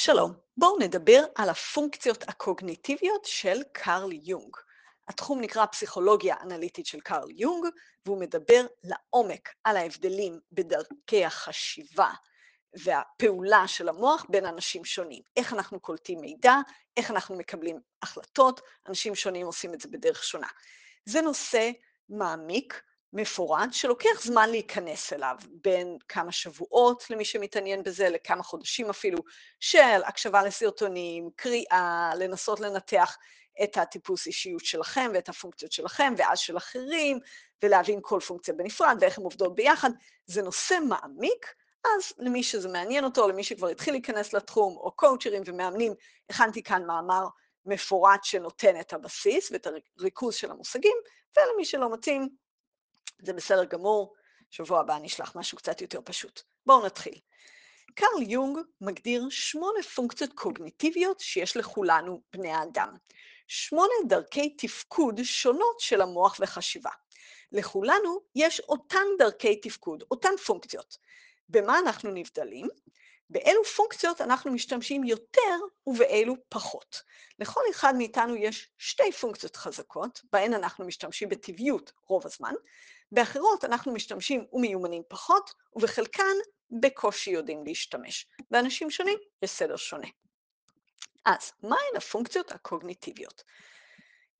שלום, בואו נדבר על הפונקציות הקוגניטיביות של קרל יונג. התחום נקרא פסיכולוגיה אנליטית של קרל יונג, והוא מדבר לעומק על ההבדלים בדרכי החשיבה והפעולה של המוח בין אנשים שונים. איך אנחנו קולטים מידע, איך אנחנו מקבלים החלטות, אנשים שונים עושים את זה בדרך שונה. זה נושא מעמיק, מפורט, שלוקח זמן להיכנס אליו, בין כמה שבועות למי שמתעניין בזה, לכמה חודשים אפילו, של הקשבה לסרטונים, קריאה, לנסות לנתח את הטיפוס אישיות שלכם ואת הפונקציות שלכם, ואז של אחרים, ולהבין כל פונקציה בנפרד ואיך הן עובדות ביחד. זה נושא מעמיק, אז למי שזה מעניין אותו, למי שכבר התחיל להיכנס לתחום, או קואוצ'רים ומאמנים, הכנתי כאן מאמר מפורט שנותן את הבסיס ואת הריכוז של המושגים, ולמי שלא מתאים, זה בסדר גמור, שבוע הבא נשלח משהו קצת יותר פשוט. בואו נתחיל. קרל יונג מגדיר שמונה פונקציות קוגניטיביות שיש לכולנו, בני האדם. שמונה דרכי תפקוד שונות של המוח וחשיבה. לכולנו יש אותן דרכי תפקוד, אותן פונקציות. במה אנחנו נבדלים? באילו פונקציות אנחנו משתמשים יותר ובאילו פחות. לכל אחד מאיתנו יש שתי פונקציות חזקות, בהן אנחנו משתמשים בטבעיות רוב הזמן, באחרות אנחנו משתמשים ומיומנים פחות, ובחלקן בקושי יודעים להשתמש. באנשים שונים יש סדר שונה. אז, מהן הפונקציות הקוגניטיביות?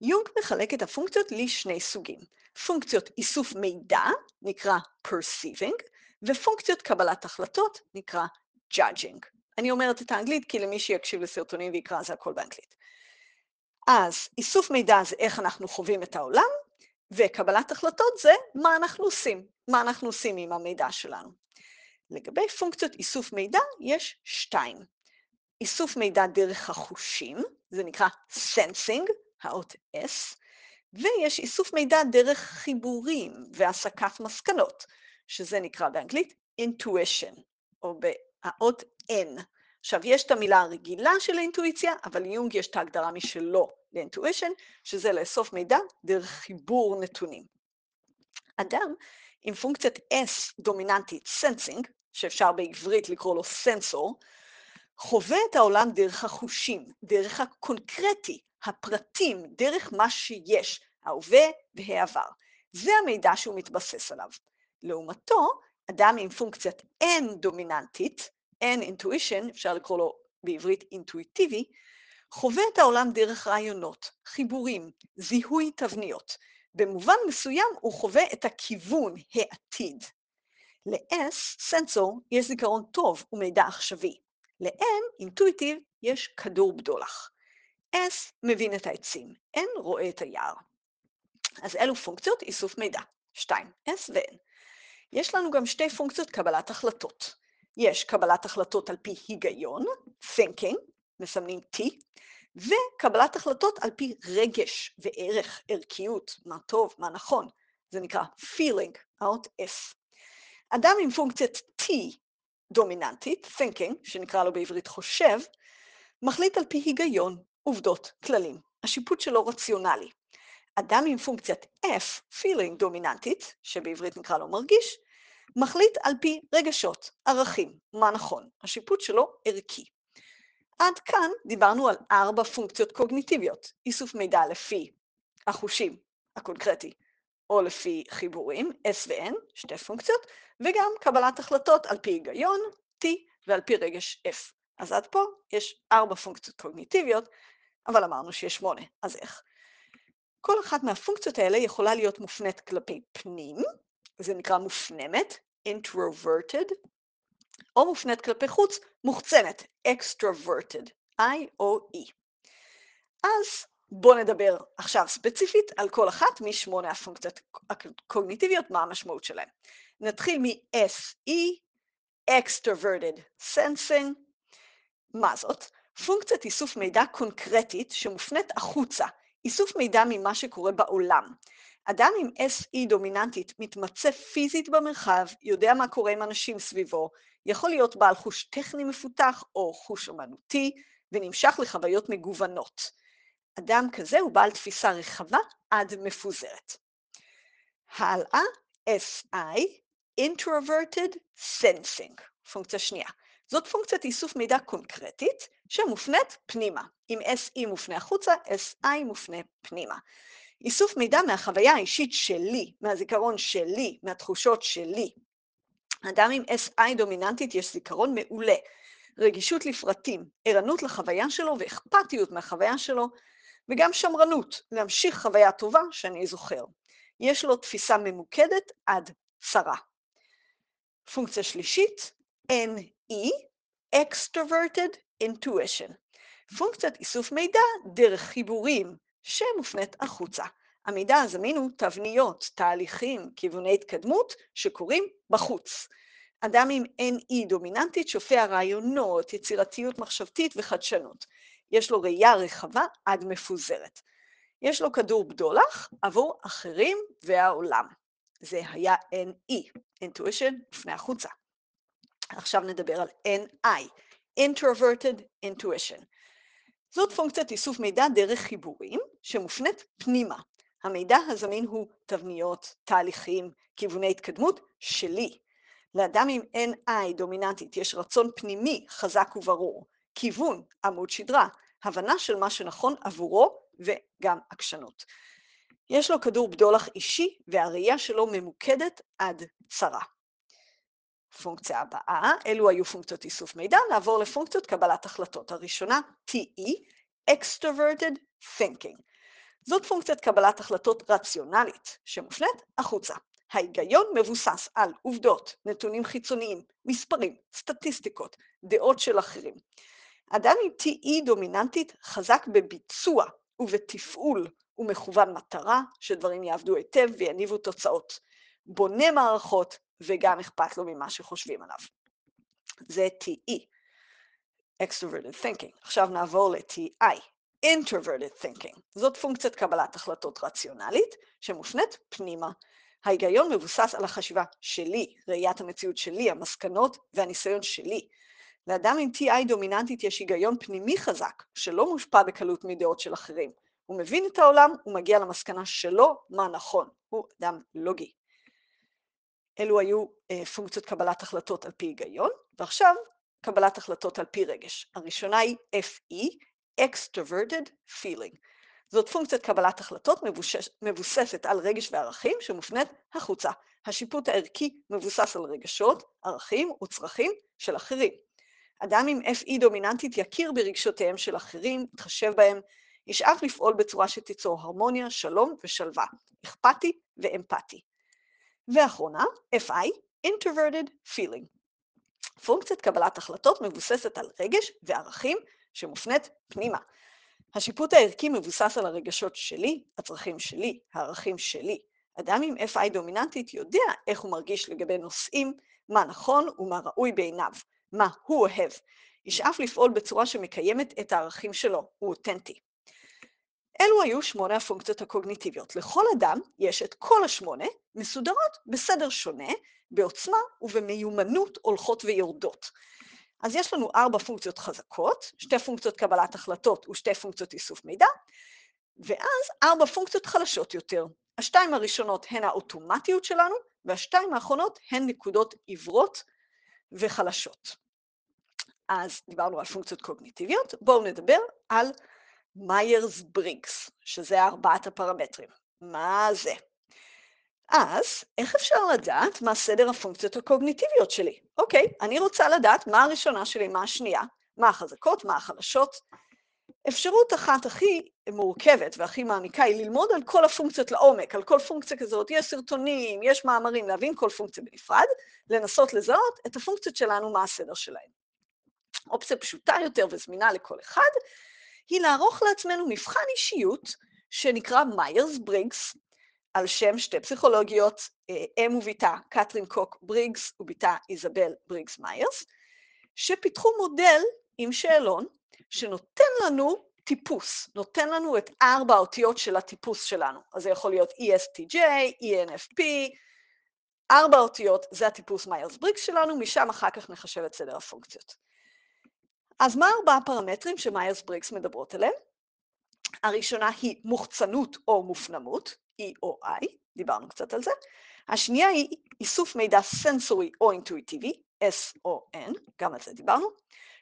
יונג מחלק את הפונקציות לשני סוגים. פונקציות איסוף מידע, נקרא perceiving, ופונקציות קבלת החלטות, נקרא judging. אני אומרת את האנגלית כי למי שיקשיב לסרטונים ויקרא זה הכל באנגלית. אז איסוף מידע זה איך אנחנו חווים את העולם, וקבלת החלטות זה מה אנחנו עושים, מה אנחנו עושים עם המידע שלנו. לגבי פונקציות איסוף מידע, יש שתיים. איסוף מידע דרך החושים, זה נקרא sensing, האות S, ויש איסוף מידע דרך חיבורים והסקת מסקנות, שזה נקרא באנגלית intuition, או באות N. עכשיו, יש את המילה הרגילה של האינטואיציה, אבל ליונג יש את ההגדרה משלו לאינטואישן, שזה לאסוף מידע דרך חיבור נתונים. אדם עם פונקציית S דומיננטית, sensing, שאפשר בעברית לקרוא לו סנסור, חווה את העולם דרך החושים, דרך הקונקרטי, הפרטים, דרך מה שיש, ההווה והעבר. זה המידע שהוא מתבסס עליו. לעומתו, אדם עם פונקציית N דומיננטית, N intuition, אפשר לקרוא לו בעברית אינטואיטיבי, חווה את העולם דרך רעיונות, חיבורים, זיהוי תבניות. במובן מסוים הוא חווה את הכיוון, העתיד. ל-S, סנסור, יש זיכרון טוב ומידע עכשווי. ל-N, אינטואיטיב, יש כדור בדולח. S מבין את העצים, N רואה את היער. אז אלו פונקציות איסוף מידע, 2, S ו-N. יש לנו גם שתי פונקציות קבלת החלטות. יש קבלת החלטות על פי היגיון, thinking, מסמנים T, וקבלת החלטות על פי רגש וערך, ערכיות, מה טוב, מה נכון, זה נקרא feeling, האות S. אדם עם פונקציית T דומיננטית, thinking, שנקרא לו בעברית חושב, מחליט על פי היגיון, עובדות, כללים. השיפוט שלו רציונלי. אדם עם פונקציית F, feeling דומיננטית, שבעברית נקרא לו מרגיש, מחליט על פי רגשות, ערכים, מה נכון. השיפוט שלו ערכי. עד כאן דיברנו על ארבע פונקציות קוגניטיביות, איסוף מידע לפי החושים הקונקרטי, או לפי חיבורים, S ו-N, שתי פונקציות, וגם קבלת החלטות על פי היגיון, T, ועל פי רגש F. אז עד פה יש ארבע פונקציות קוגניטיביות, אבל אמרנו שיש שמונה, אז איך? כל אחת מהפונקציות האלה יכולה להיות מופנית כלפי פנים, זה נקרא מופנמת, introverted, או מופנית כלפי חוץ, מוחצנת, extroverted, I-O-E. אז בואו נדבר עכשיו ספציפית על כל אחת משמונה הפונקציות הקוגניטיביות, מה המשמעות שלהן. נתחיל מ-SE, extroverted sensing. מה זאת? פונקציית איסוף מידע קונקרטית שמופנית החוצה, איסוף מידע ממה שקורה בעולם. אדם עם SE דומיננטית מתמצא פיזית במרחב, יודע מה קורה עם אנשים סביבו, יכול להיות בעל חוש טכני מפותח או חוש אמנותי, ונמשך לחוויות מגוונות. אדם כזה הוא בעל תפיסה רחבה עד מפוזרת. הלאה, SI, Introverted Sensing, פונקציה שנייה. זאת פונקציית איסוף מידע קונקרטית שמופנית פנימה. אם SE מופנה החוצה, SI מופנה פנימה. איסוף מידע מהחוויה האישית שלי, מהזיכרון שלי, מהתחושות שלי. אדם עם SI דומיננטית יש זיכרון מעולה, רגישות לפרטים, ערנות לחוויה שלו ואכפתיות מהחוויה שלו, וגם שמרנות, להמשיך חוויה טובה שאני זוכר. יש לו תפיסה ממוקדת עד צרה. פונקציה שלישית, NE, Extroverted Intuition. פונקציית איסוף מידע דרך חיבורים שמופנית החוצה. המידע הזמין הוא תבניות, תהליכים, כיווני התקדמות שקורים בחוץ. אדם עם NE דומיננטית שופע רעיונות, יצירתיות מחשבתית וחדשנות. יש לו ראייה רחבה עד מפוזרת. יש לו כדור בדולח עבור אחרים והעולם. זה היה NE, Intuition, מופנה החוצה. עכשיו נדבר על NI, Introverted Intuition. זאת פונקציית איסוף מידע דרך חיבורים שמופנית פנימה. המידע הזמין הוא תבניות, תהליכים, כיווני התקדמות שלי. לאדם עם NI דומיננטית יש רצון פנימי חזק וברור, כיוון, עמוד שדרה, הבנה של מה שנכון עבורו וגם עקשנות. יש לו כדור בדולח אישי והראייה שלו ממוקדת עד צרה. פונקציה הבאה, אלו היו פונקציות איסוף מידע, נעבור לפונקציות קבלת החלטות. הראשונה, TE, Extroverted Thinking. זאת פונקציית קבלת החלטות רציונלית, שמופנית החוצה. ההיגיון מבוסס על עובדות, נתונים חיצוניים, מספרים, סטטיסטיקות, דעות של אחרים. אדם עם TE דומיננטית חזק בביצוע ובתפעול ומכוון מטרה, שדברים יעבדו היטב ויניבו תוצאות. בונה מערכות וגם אכפת לו ממה שחושבים עליו. זה TE, Extroverted Thinking. עכשיו נעבור ל-TI, Introverted Thinking. זאת פונקציית קבלת החלטות רציונלית שמופנית פנימה. ההיגיון מבוסס על החשיבה שלי, ראיית המציאות שלי, המסקנות והניסיון שלי. לאדם עם TI דומיננטית יש היגיון פנימי חזק, שלא מושפע בקלות מדעות של אחרים. הוא מבין את העולם, הוא מגיע למסקנה שלו מה נכון. הוא אדם לוגי. אלו היו אה, פונקציות קבלת החלטות על פי היגיון, ועכשיו קבלת החלטות על פי רגש. הראשונה היא FE, Extroverted Feeling. זאת פונקציית קבלת החלטות מבושש, מבוססת על רגש וערכים שמופנית החוצה. השיפוט הערכי מבוסס על רגשות, ערכים וצרכים של אחרים. אדם עם FE דומיננטית יכיר ברגשותיהם של אחרים, יתחשב בהם, ישאף לפעול בצורה שתיצור הרמוניה, שלום ושלווה, אכפתי ואמפתי. ואחרונה, FI, Introverted Feeling. פונקציית קבלת החלטות מבוססת על רגש וערכים שמופנית פנימה. השיפוט הערכי מבוסס על הרגשות שלי, הצרכים שלי, הערכים שלי. אדם עם FI דומיננטית יודע איך הוא מרגיש לגבי נושאים, מה נכון ומה ראוי בעיניו, מה הוא אוהב. ישאף לפעול בצורה שמקיימת את הערכים שלו, הוא אותנטי. אלו היו שמונה הפונקציות הקוגניטיביות. לכל אדם יש את כל השמונה, מסודרות בסדר שונה, בעוצמה ובמיומנות הולכות ויורדות. אז יש לנו ארבע פונקציות חזקות, שתי פונקציות קבלת החלטות ושתי פונקציות איסוף מידע, ואז ארבע פונקציות חלשות יותר. השתיים הראשונות הן האוטומטיות שלנו, והשתיים האחרונות הן נקודות עיוורות וחלשות. אז דיברנו על פונקציות קוגניטיביות, בואו נדבר על מיירס בריגס, שזה ארבעת הפרמטרים. מה זה? אז איך אפשר לדעת מה סדר הפונקציות הקוגניטיביות שלי? אוקיי, אני רוצה לדעת מה הראשונה שלי, מה השנייה, מה החזקות, מה החלשות. אפשרות אחת הכי מורכבת והכי מעמיקה היא ללמוד על כל הפונקציות לעומק, על כל פונקציה כזאת, יש סרטונים, יש מאמרים, להבין כל פונקציה בנפרד, לנסות לזהות את הפונקציות שלנו, מה הסדר שלהן. אופציה פשוטה יותר וזמינה לכל אחד, היא לערוך לעצמנו מבחן אישיות שנקרא מיירס בריגס, על שם שתי פסיכולוגיות, אה, אם ובתה, קטרין קוק בריגס ובתה איזבל בריגס מיירס, שפיתחו מודל עם שאלון שנותן לנו טיפוס, נותן לנו את ארבע האותיות של הטיפוס שלנו. אז זה יכול להיות ESTJ, ENFP, ארבע אותיות, זה הטיפוס מיירס בריגס שלנו, משם אחר כך נחשב את סדר הפונקציות. אז מה ארבעה הפרמטרים שמיירס בריגס מדברות עליהם? הראשונה היא מוחצנות או מופנמות, E או I, דיברנו קצת על זה. השנייה היא איסוף מידע סנסורי או אינטואיטיבי, S או N, גם על זה דיברנו.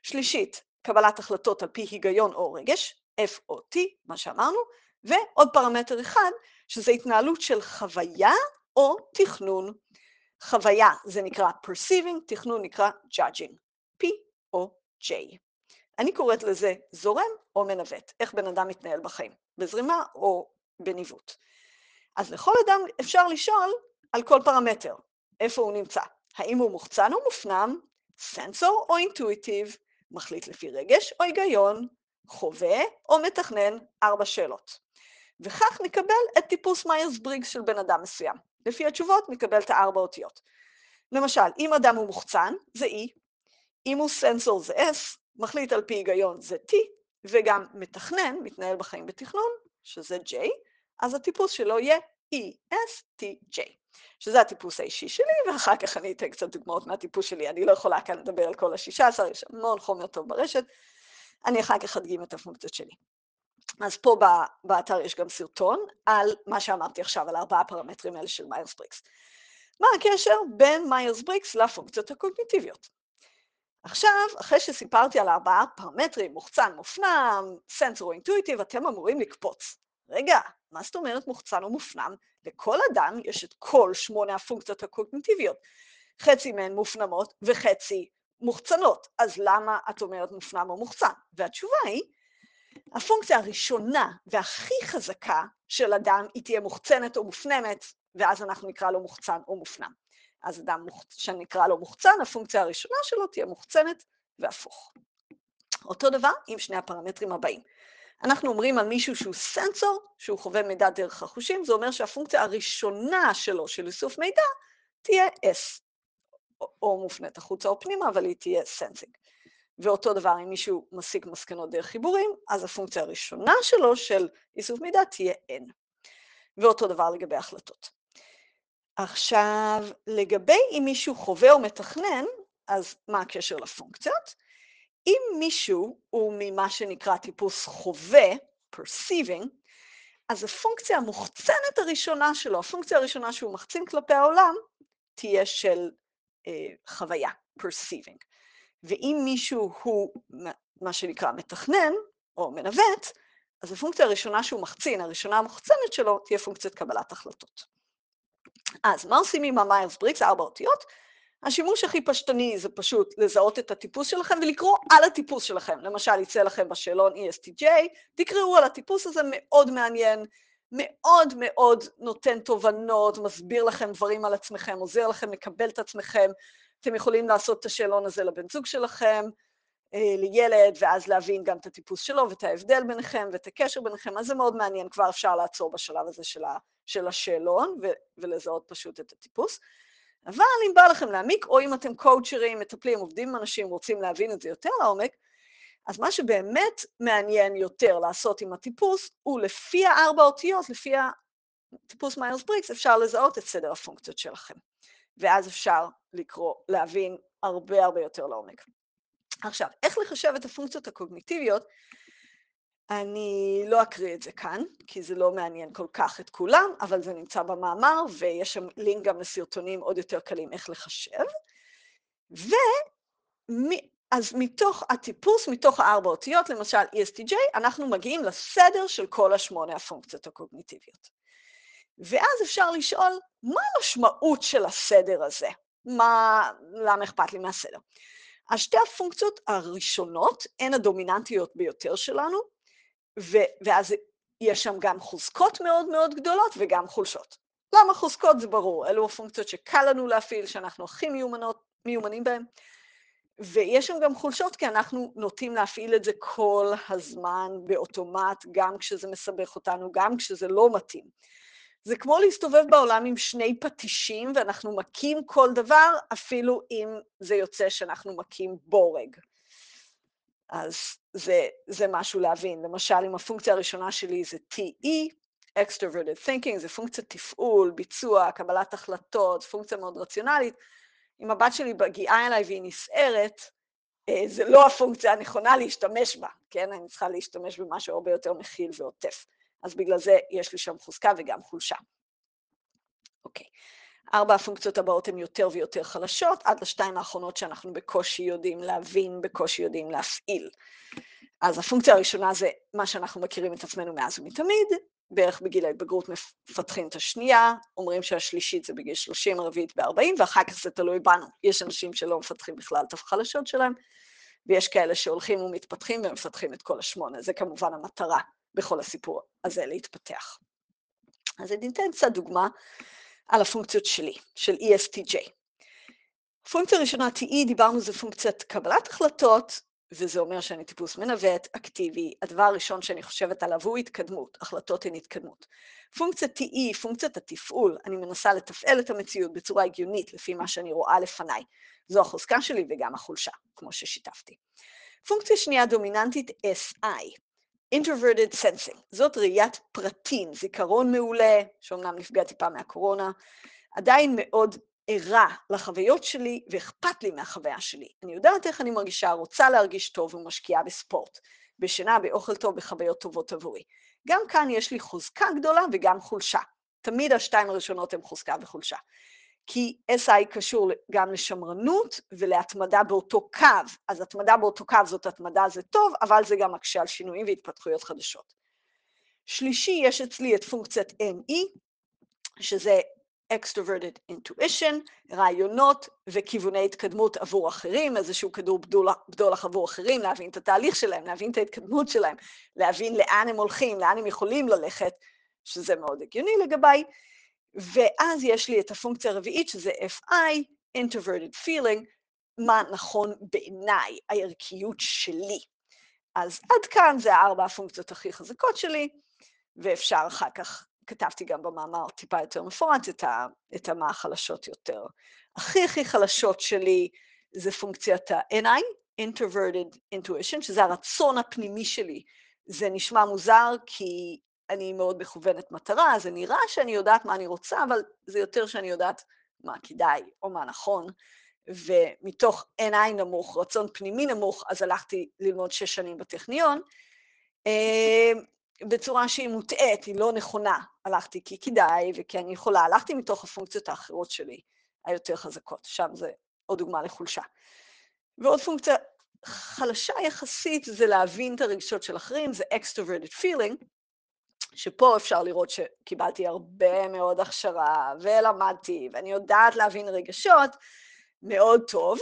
שלישית, קבלת החלטות על פי היגיון או רגש, F או T, מה שאמרנו, ועוד פרמטר אחד, שזה התנהלות של חוויה או תכנון. חוויה זה נקרא perceiving, תכנון נקרא judging, P או J. אני קוראת לזה זורם או מנווט, איך בן אדם מתנהל בחיים, בזרימה או בניווט. אז לכל אדם אפשר לשאול על כל פרמטר, איפה הוא נמצא. האם הוא מוחצן או מופנם, סנסור או אינטואיטיב, מחליט לפי רגש או היגיון, חווה או מתכנן, ארבע שאלות. וכך נקבל את טיפוס מיירס בריגס של בן אדם מסוים. לפי התשובות נקבל את הארבע אותיות. למשל, אם אדם הוא מוחצן, זה E, אם הוא סנסור זה S, מחליט על פי היגיון זה T, וגם מתכנן, מתנהל בחיים בתכנון, שזה J, אז הטיפוס שלו יהיה ESTJ, שזה הטיפוס האישי שלי, ואחר כך אני אתן קצת דוגמאות מהטיפוס שלי. אני לא יכולה כאן לדבר על כל השישה עשר, יש המון חומר טוב ברשת, אני אחר כך אדגים את הפונקציות שלי. אז פה באתר יש גם סרטון על מה שאמרתי עכשיו, על ארבעה פרמטרים האלה של מיירס בריקס. מה הקשר בין מיירס בריקס לפונקציות הקוגניטיביות? עכשיו, אחרי שסיפרתי על ארבעה פרמטרים, מוחצן, מופנם, סנסור אינטואיטיב, אתם אמורים לקפוץ. רגע, מה זאת אומרת מוחצן או מופנם? לכל אדם יש את כל שמונה הפונקציות הקוגניטיביות. חצי מהן מופנמות וחצי מוחצנות. אז למה את אומרת מופנם או מוחצן? והתשובה היא, הפונקציה הראשונה והכי חזקה של אדם היא תהיה מוחצנת או מופנמת, ואז אנחנו נקרא לו מוחצן או מופנם. אז אדם שנקרא לו מוחצן, הפונקציה הראשונה שלו תהיה מוחצנת והפוך. אותו דבר עם שני הפרמטרים הבאים. אנחנו אומרים על מישהו שהוא sensor, שהוא חווה מידע דרך החושים, זה אומר שהפונקציה הראשונה שלו של איסוף מידע תהיה S, או מופנית החוצה או פנימה, אבל היא תהיה sensing. ואותו דבר, אם מישהו מסיק מסקנות דרך חיבורים, אז הפונקציה הראשונה שלו של איסוף מידע תהיה N. ואותו דבר לגבי החלטות. עכשיו, לגבי אם מישהו חווה או מתכנן, אז מה הקשר לפונקציות? אם מישהו הוא ממה שנקרא טיפוס חווה, perceiving, אז הפונקציה המוחצנת הראשונה שלו, הפונקציה הראשונה שהוא מחצין כלפי העולם, תהיה של אה, חוויה, perceiving. ואם מישהו הוא מה שנקרא מתכנן, או מנווט, אז הפונקציה הראשונה שהוא מחצין, הראשונה המוחצנת שלו, תהיה פונקציית קבלת החלטות. אז מה עושים עם המיירס בריקס, ארבע אותיות? השימוש הכי פשטני זה פשוט לזהות את הטיפוס שלכם ולקרוא על הטיפוס שלכם. למשל, יצא לכם בשאלון ESTJ, תקראו על הטיפוס הזה, מאוד מעניין, מאוד מאוד נותן תובנות, מסביר לכם דברים על עצמכם, עוזר לכם לקבל את עצמכם. אתם יכולים לעשות את השאלון הזה לבן זוג שלכם, לילד, ואז להבין גם את הטיפוס שלו ואת ההבדל ביניכם ואת הקשר ביניכם, אז זה מאוד מעניין, כבר אפשר לעצור בשלב הזה של, ה, של השאלון ולזהות פשוט את הטיפוס. אבל אם בא לכם להעמיק, או אם אתם קואוצ'רים, מטפלים, עובדים עם אנשים, רוצים להבין את זה יותר לעומק, אז מה שבאמת מעניין יותר לעשות עם הטיפוס, הוא לפי הארבע אותיות, לפי הטיפוס מיירס בריקס, אפשר לזהות את סדר הפונקציות שלכם. ואז אפשר לקרוא, להבין הרבה הרבה יותר לעומק. עכשיו, איך לחשב את הפונקציות הקוגניטיביות? אני לא אקריא את זה כאן, כי זה לא מעניין כל כך את כולם, אבל זה נמצא במאמר, ויש שם לינק גם לסרטונים עוד יותר קלים איך לחשב. ו... אז מתוך הטיפוס, מתוך הארבע אותיות, למשל ESTJ, אנחנו מגיעים לסדר של כל השמונה הפונקציות הקוגניטיביות. ואז אפשר לשאול, מה המשמעות של הסדר הזה? מה, למה אכפת לי מהסדר? אז שתי הפונקציות הראשונות הן הדומיננטיות ביותר שלנו, ו- ואז יש שם גם חוזקות מאוד מאוד גדולות וגם חולשות. למה חוזקות זה ברור, אלו הפונקציות שקל לנו להפעיל, שאנחנו הכי מיומנות, מיומנים בהן, ויש שם גם חולשות כי אנחנו נוטים להפעיל את זה כל הזמן באוטומט, גם כשזה מסבך אותנו, גם כשזה לא מתאים. זה כמו להסתובב בעולם עם שני פטישים ואנחנו מכים כל דבר, אפילו אם זה יוצא שאנחנו מכים בורג. אז זה, זה משהו להבין. למשל, אם הפונקציה הראשונה שלי זה TE, extroverted thinking, זה פונקציה תפעול, ביצוע, קבלת החלטות, פונקציה מאוד רציונלית. אם הבת שלי מגיעה אליי והיא נסערת, אה, זה לא הפונקציה הנכונה להשתמש בה, כן? אני צריכה להשתמש במשהו הרבה יותר מכיל ועוטף. אז בגלל זה יש לי שם חוזקה וגם חולשה. אוקיי, ארבע הפונקציות הבאות הן יותר ויותר חלשות, עד לשתיים האחרונות שאנחנו בקושי יודעים להבין, בקושי יודעים להפעיל. אז הפונקציה הראשונה זה מה שאנחנו מכירים את עצמנו מאז ומתמיד, בערך בגיל ההתבגרות מפתחים את השנייה, אומרים שהשלישית זה בגיל 30, הרביעית ב-40, ואחר כך זה תלוי בנו. יש אנשים שלא מפתחים בכלל את החלשות שלהם, ויש כאלה שהולכים ומתפתחים ומפתחים את כל השמונה. זה כמובן המטרה בכל הסיפור הזה, להתפתח. אז אני אתן קצת דוגמה על הפונקציות שלי, של ESTJ. פונקציה ראשונה, TE, דיברנו, זו פונקציית קבלת החלטות, וזה אומר שאני טיפוס מנווט, אקטיבי. הדבר הראשון שאני חושבת עליו הוא התקדמות, החלטות הן התקדמות. פונקציית TE, פונקציית התפעול, אני מנסה לתפעל את המציאות בצורה הגיונית לפי מה שאני רואה לפניי. זו החוזקה שלי וגם החולשה, כמו ששיתפתי. פונקציה שנייה דומיננטית SI, introverted sensing, זאת ראיית פרטים, זיכרון מעולה, שאומנם נפגע טיפה מהקורונה, עדיין מאוד ערה לחוויות שלי ואכפת לי מהחוויה שלי. אני יודעת איך אני מרגישה, רוצה להרגיש טוב ומשקיעה בספורט, בשינה, באוכל טוב, בחוויות טובות עבורי. גם כאן יש לי חוזקה גדולה וגם חולשה. תמיד השתיים הראשונות הן חוזקה וחולשה. כי SI קשור גם לשמרנות ולהתמדה באותו קו. אז התמדה באותו קו זאת התמדה זה טוב, אבל זה גם מקשה על שינויים והתפתחויות חדשות. שלישי, יש אצלי את פונקציית ME, שזה extroverted intuition, רעיונות וכיווני התקדמות עבור אחרים, איזשהו כדור בדולח עבור אחרים, להבין את התהליך שלהם, להבין את ההתקדמות שלהם, להבין לאן הם הולכים, לאן הם יכולים ללכת, שזה מאוד הגיוני לגביי. ואז יש לי את הפונקציה הרביעית, שזה FI, introverted feeling, מה נכון בעיניי, הערכיות שלי. אז עד כאן זה הארבע הפונקציות הכי חזקות שלי, ואפשר אחר כך, כתבתי גם במאמר טיפה יותר מפורט, את, ה, את המה החלשות יותר. הכי הכי חלשות שלי זה פונקציית ה-NI, introverted intuition, שזה הרצון הפנימי שלי. זה נשמע מוזר, כי אני מאוד מכוונת מטרה, זה נראה שאני יודעת מה אני רוצה, אבל זה יותר שאני יודעת מה כדאי או מה נכון. ומתוך עיניי נמוך, רצון פנימי נמוך, אז הלכתי ללמוד שש שנים בטכניון, אה, בצורה שהיא מוטעית, היא לא נכונה. הלכתי כי כדאי וכי אני יכולה, הלכתי מתוך הפונקציות האחרות שלי, היותר חזקות, שם זה עוד דוגמה לחולשה. ועוד פונקציה חלשה יחסית זה להבין את הרגשות של אחרים, זה extroverted feeling, שפה אפשר לראות שקיבלתי הרבה מאוד הכשרה ולמדתי, ואני יודעת להבין רגשות מאוד טוב,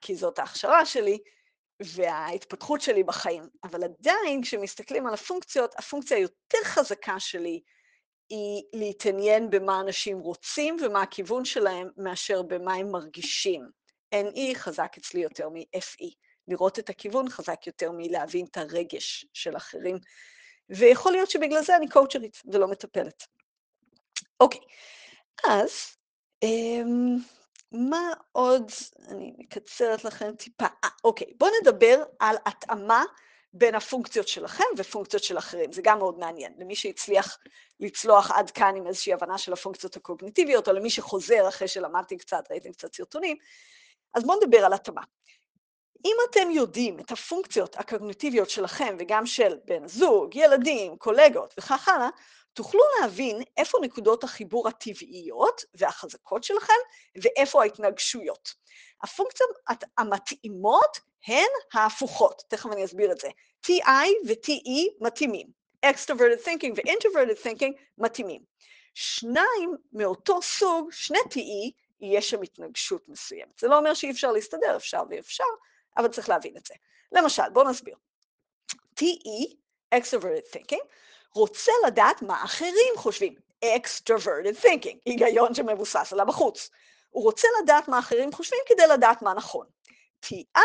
כי זאת ההכשרה שלי, וההתפתחות שלי בחיים. אבל עדיין, כשמסתכלים על הפונקציות, הפונקציה היותר חזקה שלי היא להתעניין במה אנשים רוצים ומה הכיוון שלהם, מאשר במה הם מרגישים. NE חזק אצלי יותר מ-FE. לראות את הכיוון חזק יותר מלהבין את הרגש של אחרים. ויכול להיות שבגלל זה אני קואוצ'רית ולא מטפלת. אוקיי, אז אמ, מה עוד, אני מקצרת לכם טיפה, 아, אוקיי, בואו נדבר על התאמה בין הפונקציות שלכם ופונקציות של אחרים, זה גם מאוד מעניין, למי שהצליח לצלוח עד כאן עם איזושהי הבנה של הפונקציות הקוגניטיביות, או למי שחוזר אחרי שלמדתי קצת, ראיתם קצת סרטונים, אז בואו נדבר על התאמה. אם אתם יודעים את הפונקציות הקוגניטיביות שלכם וגם של בן זוג, ילדים, קולגות וכך הלאה, תוכלו להבין איפה נקודות החיבור הטבעיות והחזקות שלכם ואיפה ההתנגשויות. הפונקציות המתאימות הן ההפוכות, תכף אני אסביר את זה. TI ו-TE מתאימים, extroverted thinking ו-introverted thinking מתאימים. שניים מאותו סוג, שני TE, יש שם התנגשות מסוימת. זה לא אומר שאי אפשר להסתדר, אפשר ואפשר, אבל צריך להבין את זה. למשל, בואו נסביר. TE, extroverted thinking, רוצה לדעת מה אחרים חושבים. extroverted thinking, היגיון שמבוסס על הבחוץ. הוא רוצה לדעת מה אחרים חושבים כדי לדעת מה נכון. TI,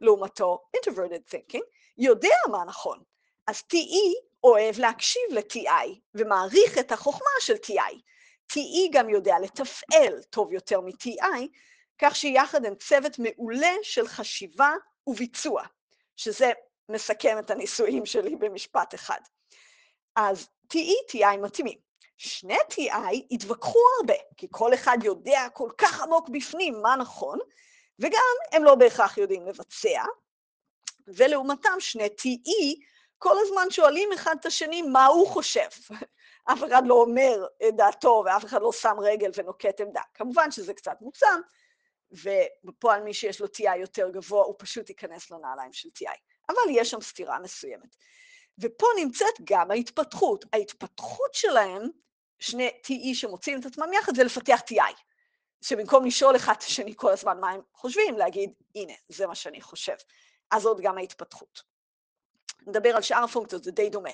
לעומתו, introverted thinking, יודע מה נכון. אז TE אוהב להקשיב ל-TI ומעריך את החוכמה של TI. TE גם יודע לתפעל טוב יותר מ-TI, כך שיחד הם צוות מעולה של חשיבה וביצוע, שזה מסכם את הניסויים שלי במשפט אחד. אז TE, TI מתאימים. שני TI התווכחו הרבה, כי כל אחד יודע כל כך עמוק בפנים מה נכון, וגם הם לא בהכרח יודעים לבצע, ולעומתם שני TE כל הזמן שואלים אחד את השני מה הוא חושב. אף אחד לא אומר את דעתו ואף אחד לא שם רגל ונוקט עמדה. כמובן שזה קצת מוגזם, ובפועל מי שיש לו TI יותר גבוה, הוא פשוט ייכנס לנעליים של TI. אבל יש שם סתירה מסוימת. ופה נמצאת גם ההתפתחות. ההתפתחות שלהם, שני TE שמוצאים את עצמם יחד, זה לפתח TI. שבמקום לשאול אחד את השני כל הזמן מה הם חושבים, להגיד, הנה, זה מה שאני חושב. אז עוד גם ההתפתחות. נדבר על שאר הפונקציות, זה די דומה.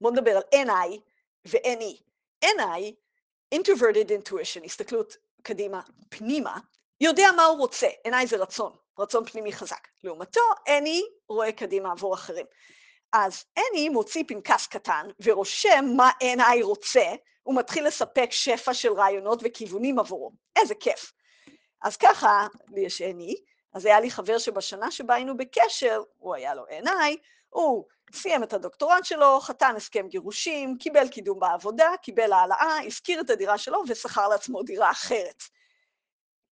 בואו נדבר על NI ו-NE. NI, introverted intuition, הסתכלות קדימה, פנימה, יודע מה הוא רוצה. NI זה רצון, רצון פנימי חזק. לעומתו, NE רואה קדימה עבור אחרים. אז NE מוציא פנקס קטן ורושם מה NI רוצה, הוא מתחיל לספק שפע של רעיונות וכיוונים עבורו. איזה כיף. אז ככה, לי יש NE, אז היה לי חבר שבשנה שבה היינו בקשר, הוא היה לו NI, הוא סיים את הדוקטורט שלו, חתן הסכם גירושים, קיבל קידום בעבודה, קיבל העלאה, השכיר את הדירה שלו ושכר לעצמו דירה אחרת.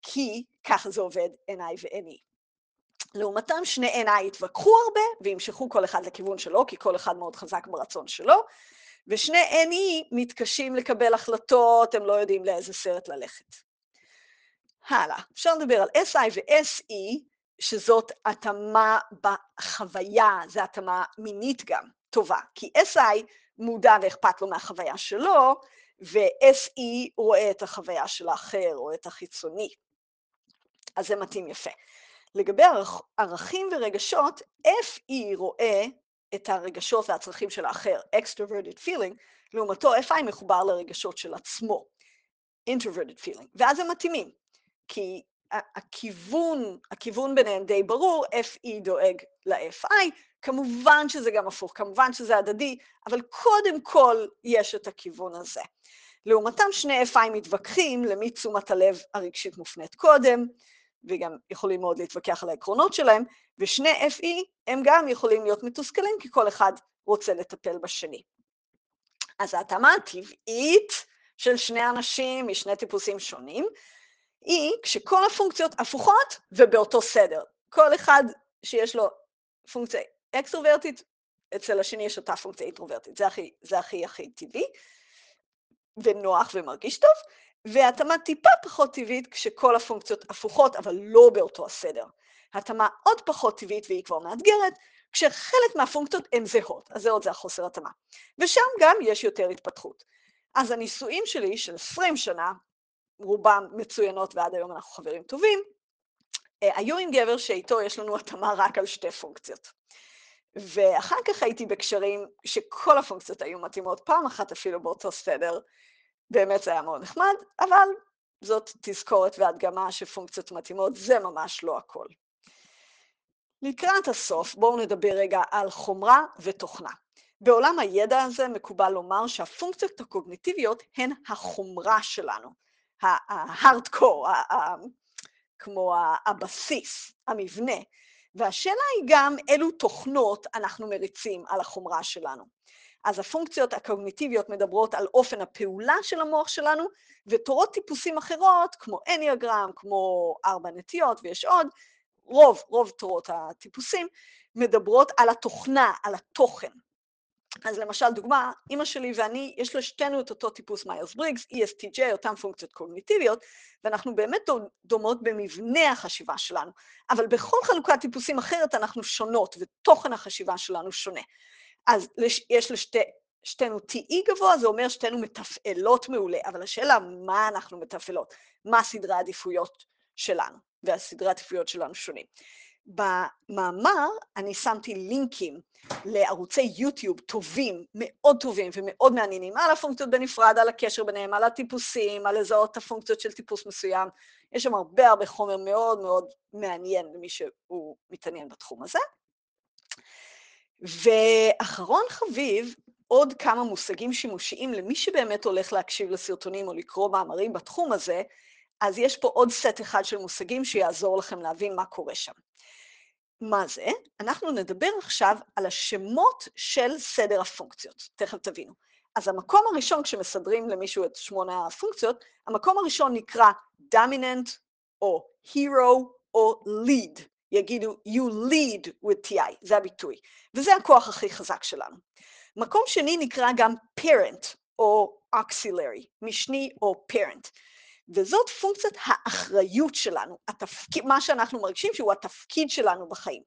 כי ככה זה עובד NI ו-NE. לעומתם שני NI התווכחו הרבה וימשכו כל אחד לכיוון שלו, כי כל אחד מאוד חזק ברצון שלו, ושני NE מתקשים לקבל החלטות, הם לא יודעים לאיזה סרט ללכת. הלאה, אפשר לדבר על SI ו-SE, שזאת התאמה בחוויה, זו התאמה מינית גם, טובה. כי SI מודע ואכפת לו מהחוויה שלו, ו-SE רואה את החוויה של האחר או את החיצוני. אז זה מתאים יפה. לגבי ערכים ורגשות, FE רואה את הרגשות והצרכים של האחר, extroverted feeling, לעומתו FI מחובר לרגשות של עצמו, introverted feeling, ואז הם מתאימים, כי הכיוון, הכיוון ביניהם די ברור, FE דואג ל-FI, כמובן שזה גם הפוך, כמובן שזה הדדי, אבל קודם כל יש את הכיוון הזה. לעומתם שני FI מתווכחים למי תשומת הלב הרגשית מופנית קודם, וגם יכולים מאוד להתווכח על העקרונות שלהם, ושני FE הם גם יכולים להיות מתוסכלים, כי כל אחד רוצה לטפל בשני. אז ההתאמה הטבעית של שני אנשים משני טיפוסים שונים, היא כשכל הפונקציות הפוכות ובאותו סדר. כל אחד שיש לו פונקציה אקסטרוברטית, אצל השני יש אותה פונקציה אינטרוברטית. זה הכי, זה הכי הכי טבעי, ונוח ומרגיש טוב, והתאמה טיפה פחות טבעית כשכל הפונקציות הפוכות, אבל לא באותו הסדר. התאמה עוד פחות טבעית, והיא כבר מאתגרת, כשחלק מהפונקציות הן זהות, אז זה עוד זה החוסר התאמה. ושם גם יש יותר התפתחות. אז הנישואים שלי של 20 שנה, רובם מצוינות ועד היום אנחנו חברים טובים, אה, היו עם גבר שאיתו יש לנו התאמה רק על שתי פונקציות. ואחר כך הייתי בקשרים שכל הפונקציות היו מתאימות, פעם אחת אפילו באותו סדר, באמת זה היה מאוד נחמד, אבל זאת תזכורת והדגמה שפונקציות מתאימות, זה ממש לא הכל. לקראת הסוף, בואו נדבר רגע על חומרה ותוכנה. בעולם הידע הזה מקובל לומר שהפונקציות הקוגניטיביות הן החומרה שלנו, ה-hardcore, כמו הבסיס, המבנה, והשאלה היא גם אילו תוכנות אנחנו מריצים על החומרה שלנו. אז הפונקציות הקוגניטיביות מדברות על אופן הפעולה של המוח שלנו, ותורות טיפוסים אחרות, כמו אניאגרם, כמו ארבע נטיות, ויש עוד, רוב, רוב תורות הטיפוסים, מדברות על התוכנה, על התוכן. אז למשל, דוגמה, אימא שלי ואני, יש לשתינו את אותו טיפוס מיירס בריגס, ESTJ, אותן פונקציות קוגניטיביות, ואנחנו באמת דומות במבנה החשיבה שלנו, אבל בכל חלוקת טיפוסים אחרת אנחנו שונות, ותוכן החשיבה שלנו שונה. אז יש לשתינו TE גבוה, זה אומר שתינו מתפעלות מעולה, אבל השאלה מה אנחנו מתפעלות, מה סדרי העדיפויות שלנו, והסדרי העדיפויות שלנו שונים. במאמר אני שמתי לינקים לערוצי יוטיוב טובים, מאוד טובים ומאוד מעניינים, על הפונקציות בנפרד, על הקשר ביניהם, על הטיפוסים, על לזהות הפונקציות של טיפוס מסוים. יש שם הרבה הרבה חומר מאוד מאוד מעניין למי שהוא מתעניין בתחום הזה. ואחרון חביב, עוד כמה מושגים שימושיים למי שבאמת הולך להקשיב לסרטונים או לקרוא מאמרים בתחום הזה, אז יש פה עוד סט אחד של מושגים שיעזור לכם להבין מה קורה שם. מה זה? אנחנו נדבר עכשיו על השמות של סדר הפונקציות, תכף תבינו. אז המקום הראשון, כשמסדרים למישהו את שמונה הפונקציות, המקום הראשון נקרא dominant או hero או lead. יגידו you lead with TI, זה הביטוי, וזה הכוח הכי חזק שלנו. מקום שני נקרא גם parent או auxiliary, משני או parent, וזאת פונקציית האחריות שלנו, התפק... מה שאנחנו מרגישים שהוא התפקיד שלנו בחיים.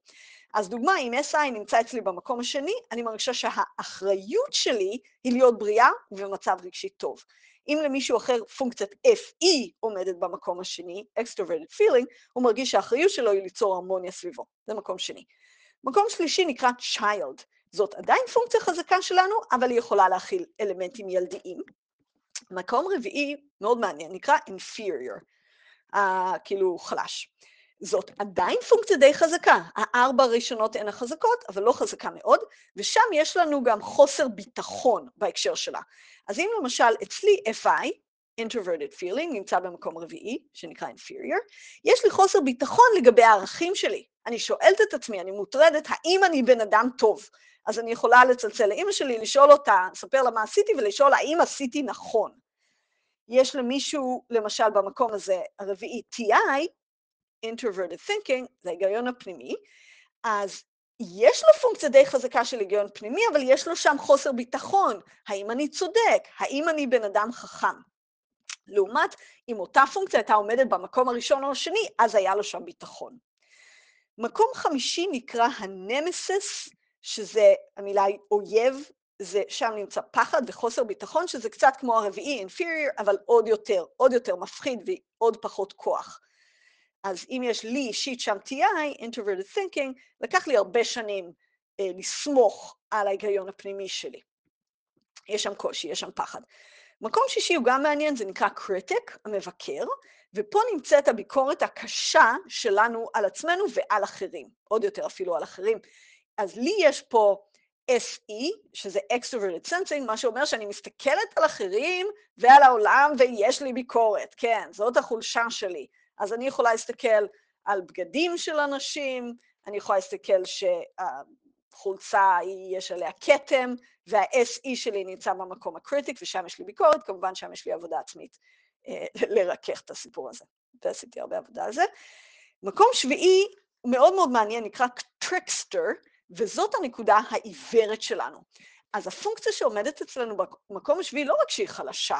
אז דוגמה, אם SI נמצא אצלי במקום השני, אני מרגישה שהאחריות שלי היא להיות בריאה ובמצב רגשי טוב. אם למישהו אחר פונקציית FE עומדת במקום השני, extroverted feeling, הוא מרגיש שהאחריות שלו היא ליצור הרמוניה סביבו. זה מקום שני. מקום שלישי נקרא child. זאת עדיין פונקציה חזקה שלנו, אבל היא יכולה להכיל אלמנטים ילדיים. מקום רביעי, מאוד מעניין, נקרא inferior, uh, כאילו חלש. זאת עדיין פונקציה די חזקה. הארבע הראשונות הן החזקות, אבל לא חזקה מאוד, ושם יש לנו גם חוסר ביטחון בהקשר שלה. אז אם למשל אצלי FI, introverted feeling, נמצא במקום רביעי, שנקרא inferior, יש לי חוסר ביטחון לגבי הערכים שלי. אני שואלת את עצמי, אני מוטרדת, האם אני בן אדם טוב? אז אני יכולה לצלצל לאימא שלי, לשאול אותה, לספר לה מה עשיתי, ולשאול האם עשיתי נכון. יש למישהו, למשל במקום הזה, הרביעי TI, introverted thinking, זה ההיגיון הפנימי, אז יש לו פונקציה די חזקה של היגיון פנימי, אבל יש לו שם חוסר ביטחון. האם אני צודק? האם אני בן אדם חכם? לעומת, אם אותה פונקציה הייתה עומדת במקום הראשון או השני, אז היה לו שם ביטחון. מקום חמישי נקרא הנמסיס, שזה המילה אויב, זה שם נמצא פחד וחוסר ביטחון, שזה קצת כמו הרביעי, inferior, אבל עוד יותר, עוד יותר מפחיד ועוד פחות כוח. אז אם יש לי אישית שם TI, introverted thinking, לקח לי הרבה שנים אה, לסמוך על ההיגיון הפנימי שלי. יש שם קושי, יש שם פחד. מקום שישי הוא גם מעניין, זה נקרא critic, המבקר, ופה נמצאת הביקורת הקשה שלנו על עצמנו ועל אחרים, עוד יותר אפילו על אחרים. אז לי יש פה SE, שזה extroverted sensing, מה שאומר שאני מסתכלת על אחרים ועל העולם ויש לי ביקורת, כן, זאת החולשה שלי. אז אני יכולה להסתכל על בגדים של אנשים, אני יכולה להסתכל שהחולצה, יש עליה כתם, וה-SE שלי נמצא במקום ה critic, ושם יש לי ביקורת, כמובן שם יש לי עבודה עצמית אה, לרכך את הסיפור הזה. ועשיתי הרבה עבודה על זה. מקום שביעי, מאוד מאוד מעניין, נקרא trickster, וזאת הנקודה העיוורת שלנו. אז הפונקציה שעומדת אצלנו במקום השביעי, לא רק שהיא חלשה,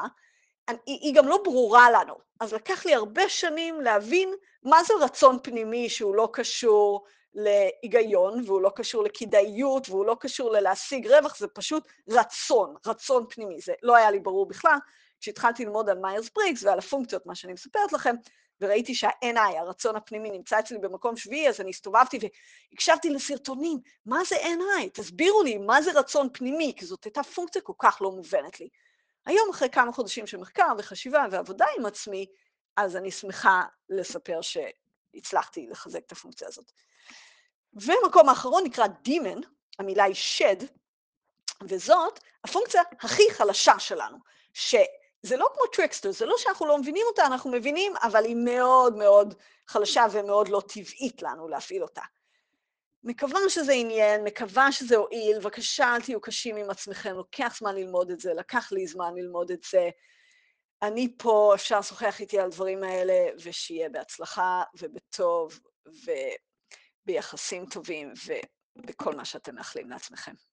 היא גם לא ברורה לנו. אז לקח לי הרבה שנים להבין מה זה רצון פנימי שהוא לא קשור להיגיון, והוא לא קשור לכדאיות, והוא לא קשור ללהשיג רווח, זה פשוט רצון, רצון פנימי. זה לא היה לי ברור בכלל. כשהתחלתי ללמוד על מיירס בריקס ועל הפונקציות, מה שאני מספרת לכם, וראיתי שה-NI, הרצון הפנימי, נמצא אצלי במקום שביעי, אז אני הסתובבתי והקשבתי לסרטונים, מה זה NI? תסבירו לי, מה זה רצון פנימי? כי זאת הייתה פונקציה כל כך לא מובנת לי. היום, אחרי כמה חודשים של מחקר וחשיבה ועבודה עם עצמי, אז אני שמחה לספר שהצלחתי לחזק את הפונקציה הזאת. ומקום האחרון נקרא demon, המילה היא שד, וזאת הפונקציה הכי חלשה שלנו, שזה לא כמו trickster, זה לא שאנחנו לא מבינים אותה, אנחנו מבינים, אבל היא מאוד מאוד חלשה ומאוד לא טבעית לנו להפעיל אותה. מקווה שזה עניין, מקווה שזה הועיל, בבקשה אל תהיו קשים עם עצמכם, לוקח זמן ללמוד את זה, לקח לי זמן ללמוד את זה. אני פה, אפשר לשוחח איתי על הדברים האלה, ושיהיה בהצלחה ובטוב וביחסים טובים ובכל מה שאתם מאחלים לעצמכם.